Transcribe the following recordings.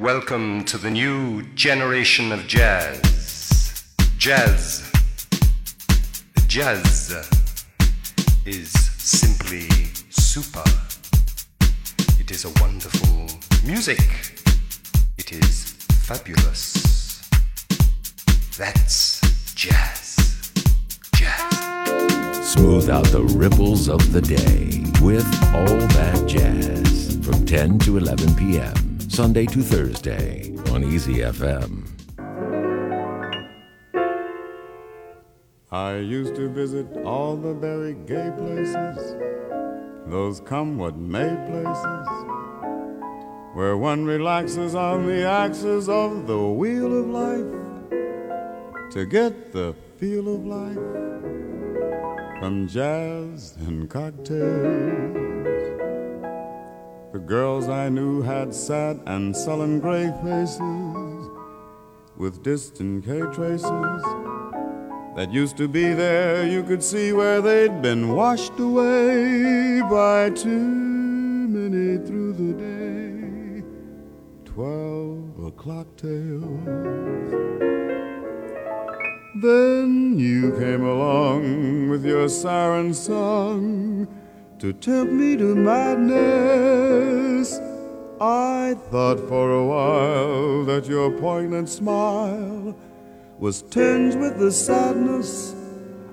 Welcome to the new generation of jazz. Jazz. Jazz is simply super. It is a wonderful music. It is fabulous. That's jazz. Jazz. Smooth out the ripples of the day with All That Jazz from 10 to 11 p.m. Sunday to Thursday on Easy FM. I used to visit all the very gay places, those come what may places, where one relaxes on the axis of the wheel of life to get the feel of life from jazz and cocktails. The girls I knew had sad and sullen gray faces with distant K traces that used to be there. You could see where they'd been washed away by too many through the day. Twelve o'clock tales. Then you came along with your siren song to tempt me to madness. I thought for a while that your poignant smile was tinged with the sadness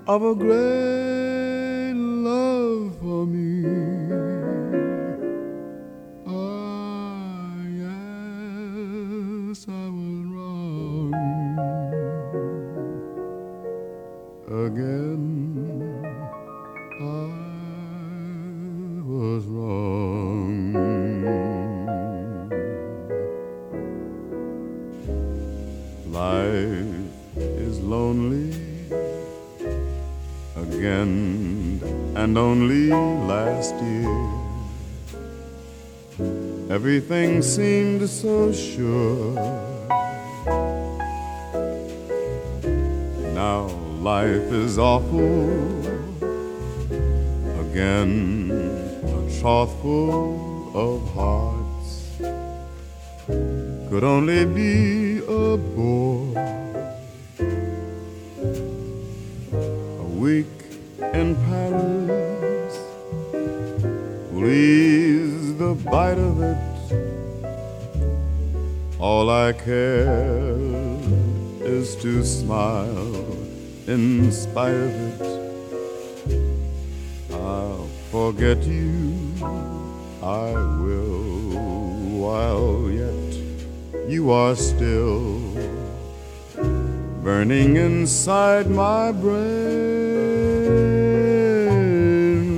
of a great love for me. So sure. Now life is awful again, a trough of hearts could only be a bore. A week in Paris will ease the bite of it. All I care is to smile in spite of it. I'll forget you, I will, while yet you are still burning inside my brain.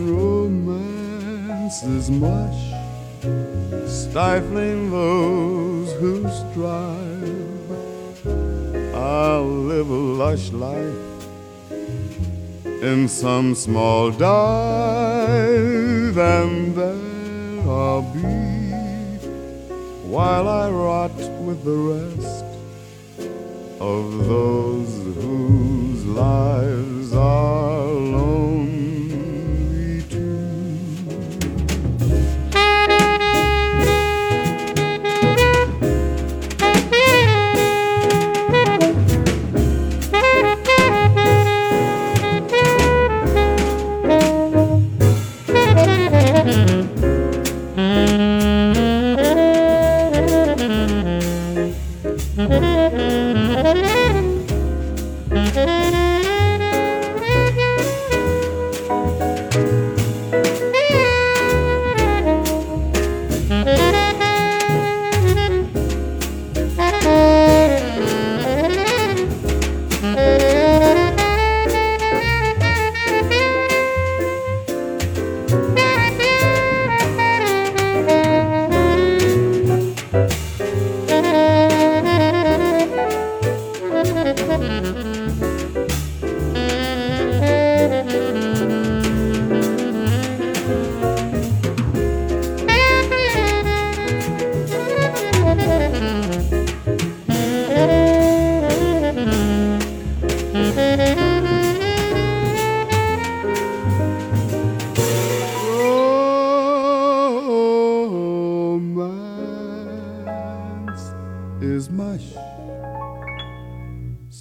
Romance is mush, stifling those who strive. I'll live a lush life in some small dive, and there I'll be while I rot with the rest of those whose lives are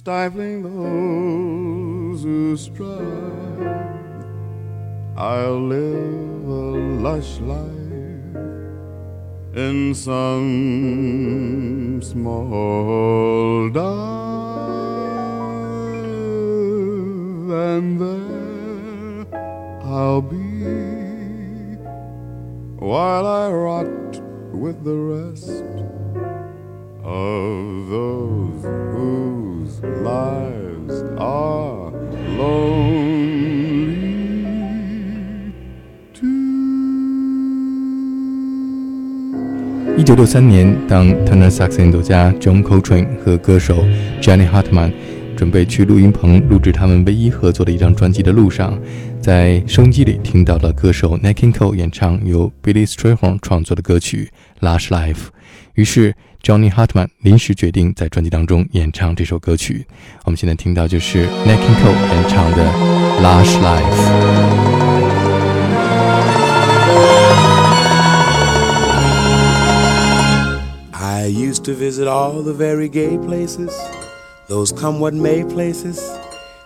stifling those who strive. I'll live a lush life in some small. 一九六三年，当 tenor sax 演奏家 John Coltrane 和歌手 Johnny Hartman 准备去录音棚录制他们唯一合作的一张专辑的路上，在收音机里听到了歌手 Nekin Cole 演唱由 Billy Strayhorn 创作的歌曲《Lush Life》，于是 Johnny Hartman 临时决定在专辑当中演唱这首歌曲。我们现在听到就是 Nekin Cole 演唱的《Lush Life》。I used to visit all the very gay places, those come what may places,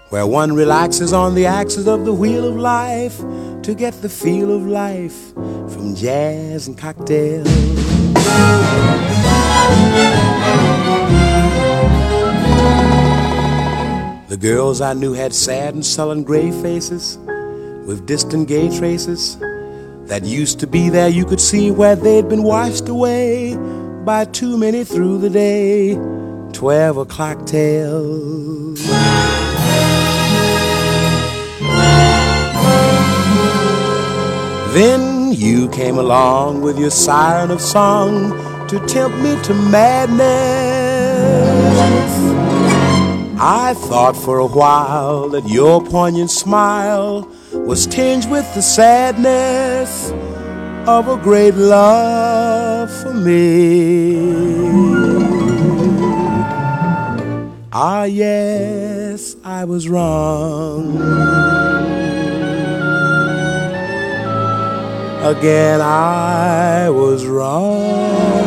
where one relaxes on the axis of the wheel of life to get the feel of life from jazz and cocktails. The girls I knew had sad and sullen gray faces with distant gay traces that used to be there. You could see where they'd been washed away by too many through the day. Twelve o'clock tales. Then you came along with your siren of song to tempt me to madness. I thought for a while that your poignant smile was tinged with the sadness of a great love for me. Ah, yes, I was wrong. Again, I was wrong.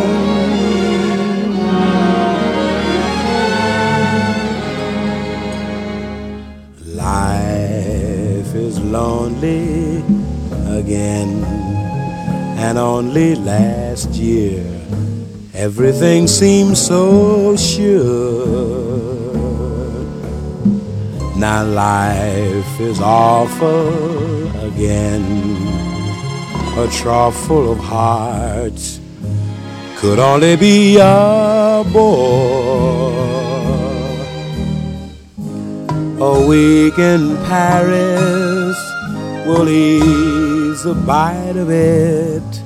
Life is lonely again, and only last year everything seemed so sure. Now life is awful again, a trough full of hearts could only be a bore. A week in Paris will ease the bite of it.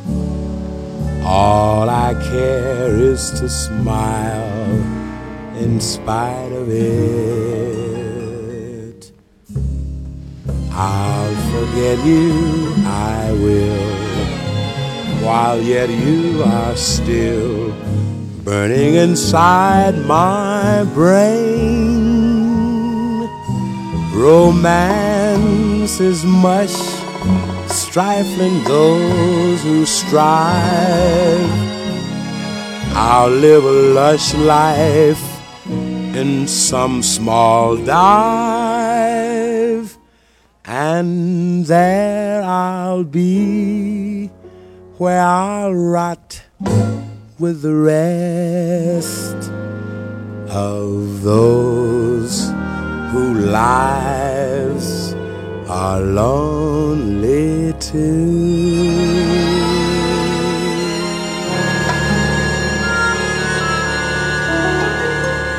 All I care is to smile in spite of it. I'll forget you, I will, while yet you are still burning inside my brain. Romance is mush, strifling those who strive. I'll live a lush life in some small dive, and there I'll be where I'll rot with the rest of those who lives are lonely too.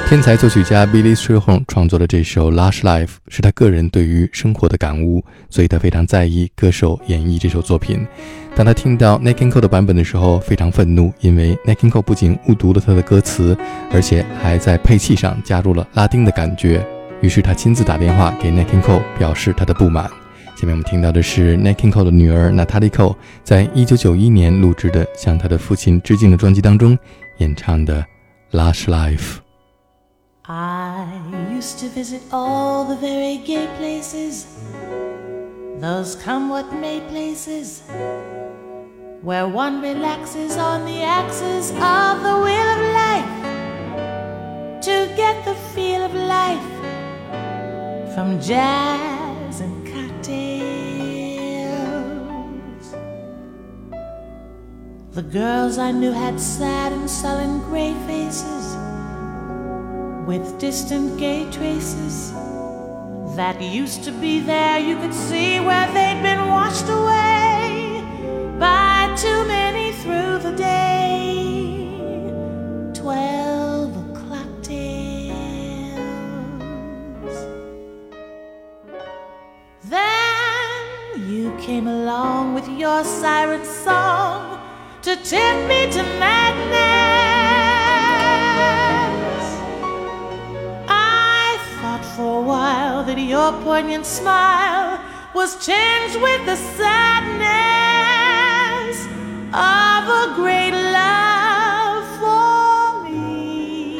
天才作曲家 Billy Strayhorn 创作的这首《Lush Life》是他个人对于生活的感悟，所以他非常在意歌手演绎这首作品。当他听到 Nat King Cole 的版本的时候，非常愤怒，因为 Nat King Cole 不仅误读了他的歌词，而且还在配器上加入了拉丁的感觉。于是他亲自打电话给 Nat King Cole 表示他的不满。下面我们听到的是 Nat King Cole 的女儿 Natalie Cole 在一九九一年录制的向他的父亲致敬的专辑当中演唱的《Lush Life》。 I used to visit all the very gay places, those come what may places, where one relaxes on the axis of the wheel of life from jazz and cocktails. The girls I knew had sad and sullen gray faces with distant gay traces that used to be there. You could see where they'd been washed away by too many through the day. Along with your siren song to tempt me to madness. I thought for a while that your poignant smile was tinged with the sadness of a great love for me.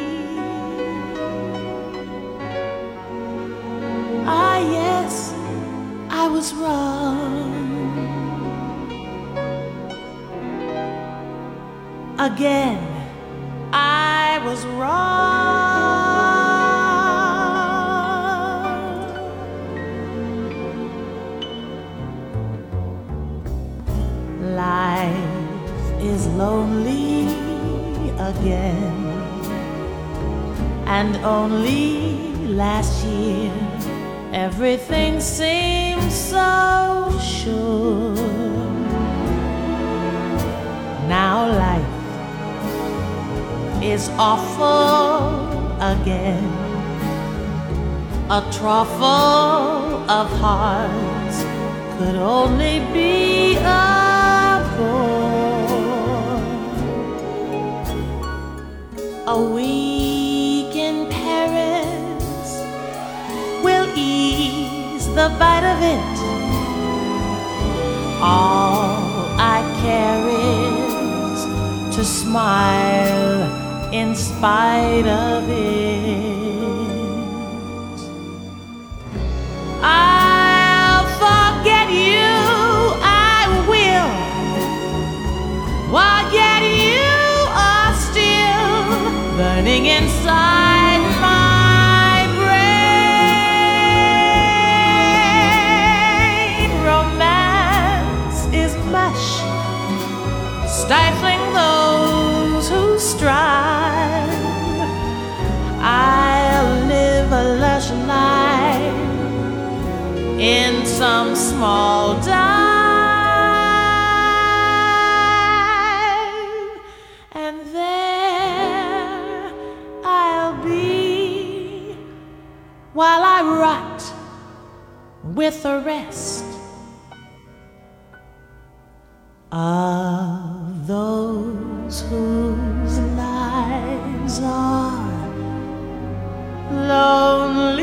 Ah, yes, I was wrong. Again, I was wrong. Life is lonely again, and only last year everything seemed so sure. Now life is awful again. A truffle of hearts could only be a. A week in Paris will ease the bite of it. All I care is to smile in spite of it. I'll forget you, I will, while yet you are still burning inside small dive, and there I'll be while I rot with the rest of those whose lives are lonely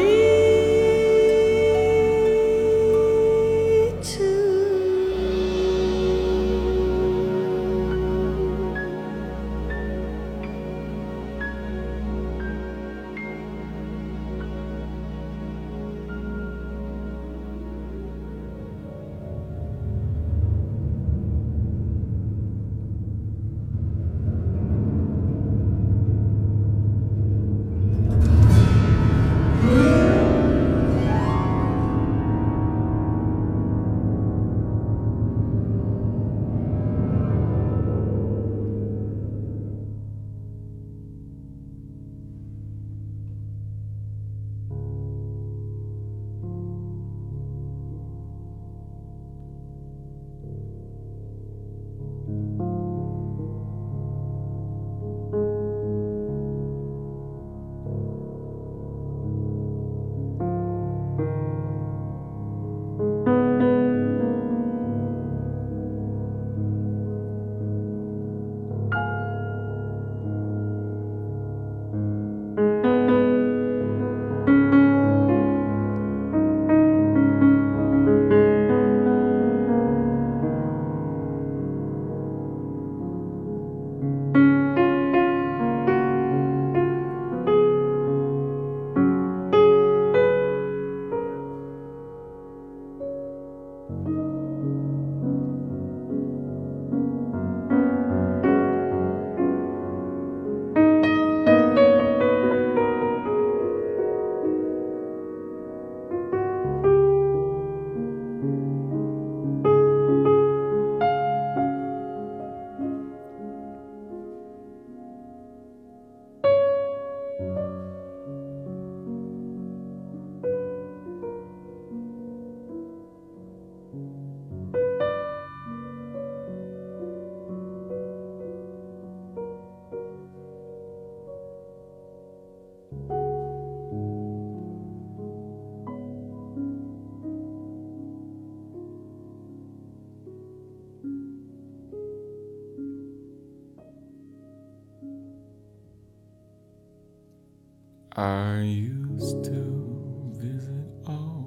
I used to visit all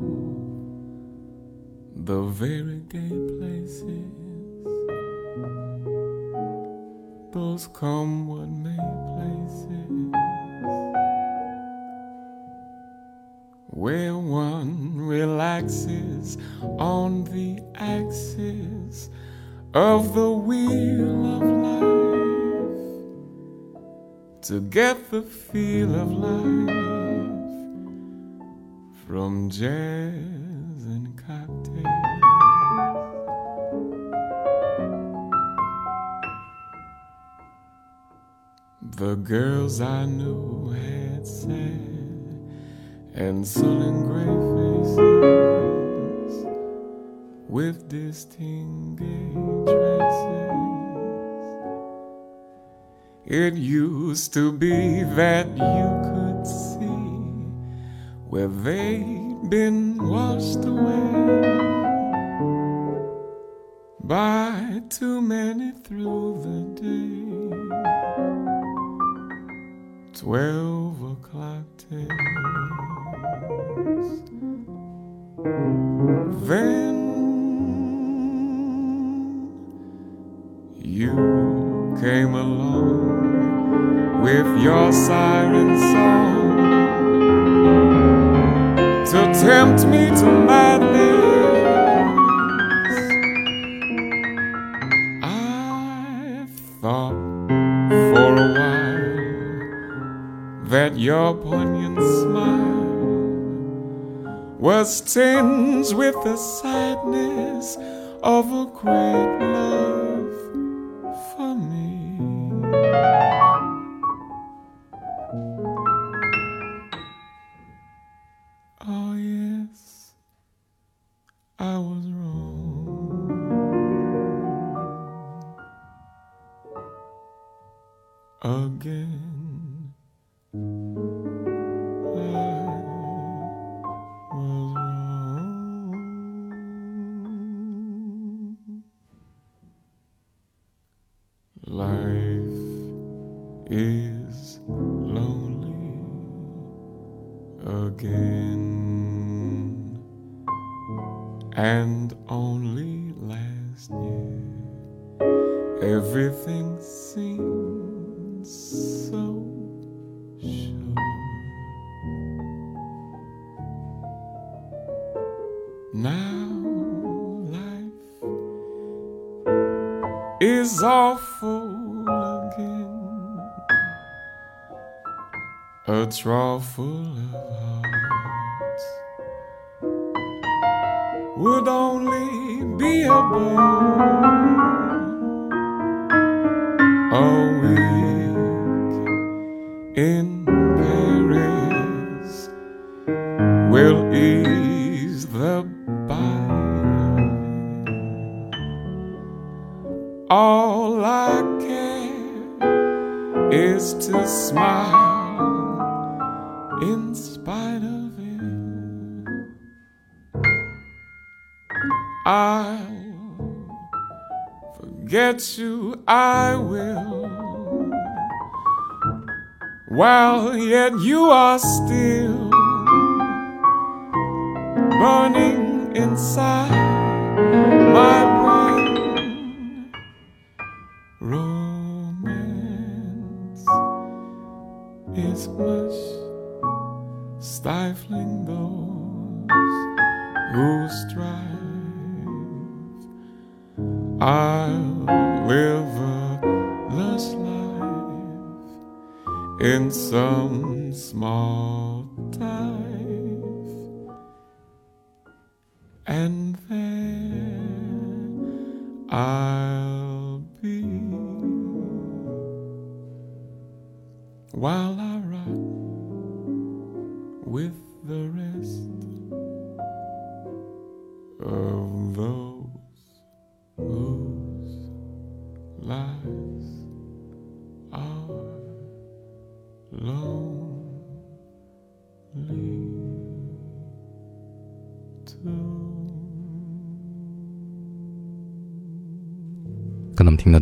the very gay places, those come what may places, where one relaxes on the axis of the wheel of life to get the feel of life from jazz and cocktails. The girls I knew had sad and sullen gray faces with distinguished traces. It used to be that you could see where they'd been washed away by too many through the day. Twelve o'clock tales. Then you came along with your siren song to tempt me to madness. I thought for a while that your poignant smile was tinged with the sadness of a great love awful again, a trough full of hearts would only be a bore. Oh, a I'll forget you, I will. While yet you are still burning inside I'll be while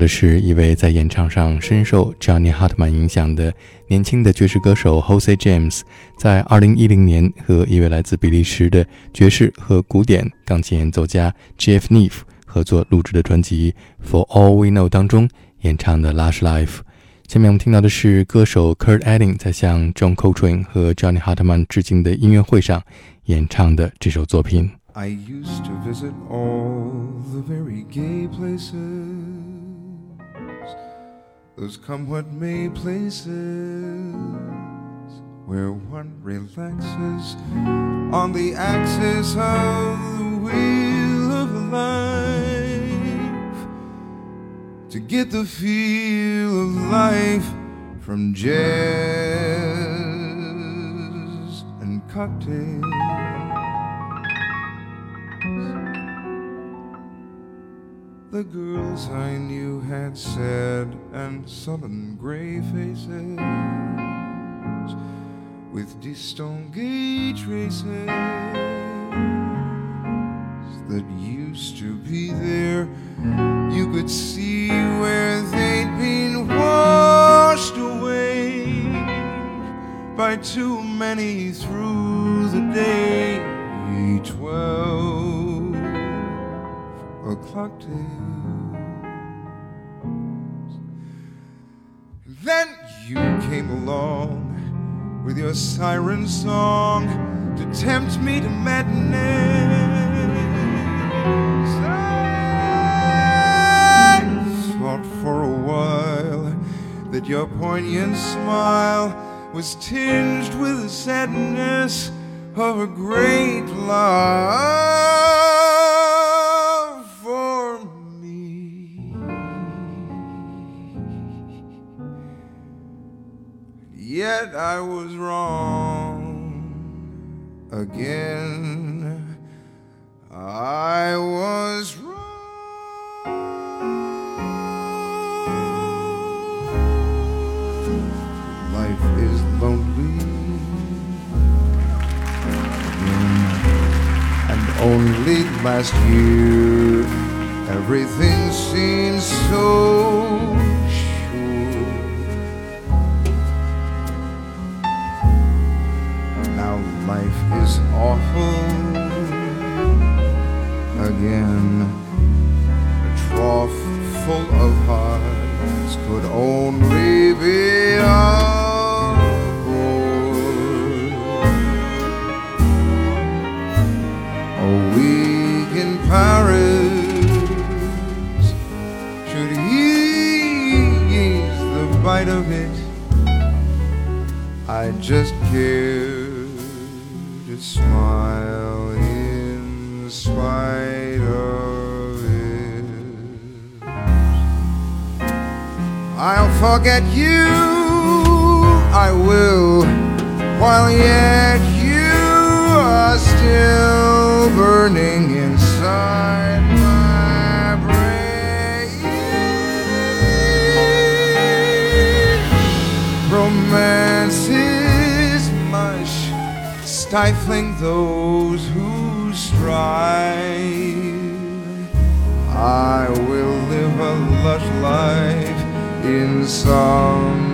的是一位在演唱上深受 Johnny Hartman 影响的年轻的爵士歌手 Jose James，在2010年和一位来自比利时的爵士和古典钢琴演奏家 Jeff Neef 合作录制的专辑《For All We Know》当中演唱的《Lush Life》。下面我们听到的是歌手 Kurt Elling 在向 John Coltrane 和 Johnny Hartman 致敬的音乐会上演唱的这首作品。I used to visit all the very gay places, those come what may places, where one relaxes on the axis of the wheel of life to get the feel of life from jazz and cocktails. The girls I knew had sad and sullen gray faces with distant traces that used to be there. You could see where they'd been washed away by too many through the day. Twelve o'clock tales. Then you came along with your siren song to tempt me to madness. I thought for a while that your poignant smile was tinged with the sadness of a great love Yet I was wrong again. I was wrong. Life is lonely. And only last year everything seemed so life is awful again. A trough full of hearts could only be a. A week in Paris should ease the bite of it. I just care smile in spite of it. I'll forget you, I will, while yet you are still burning inside stifling those who strive. I will live a lush life in some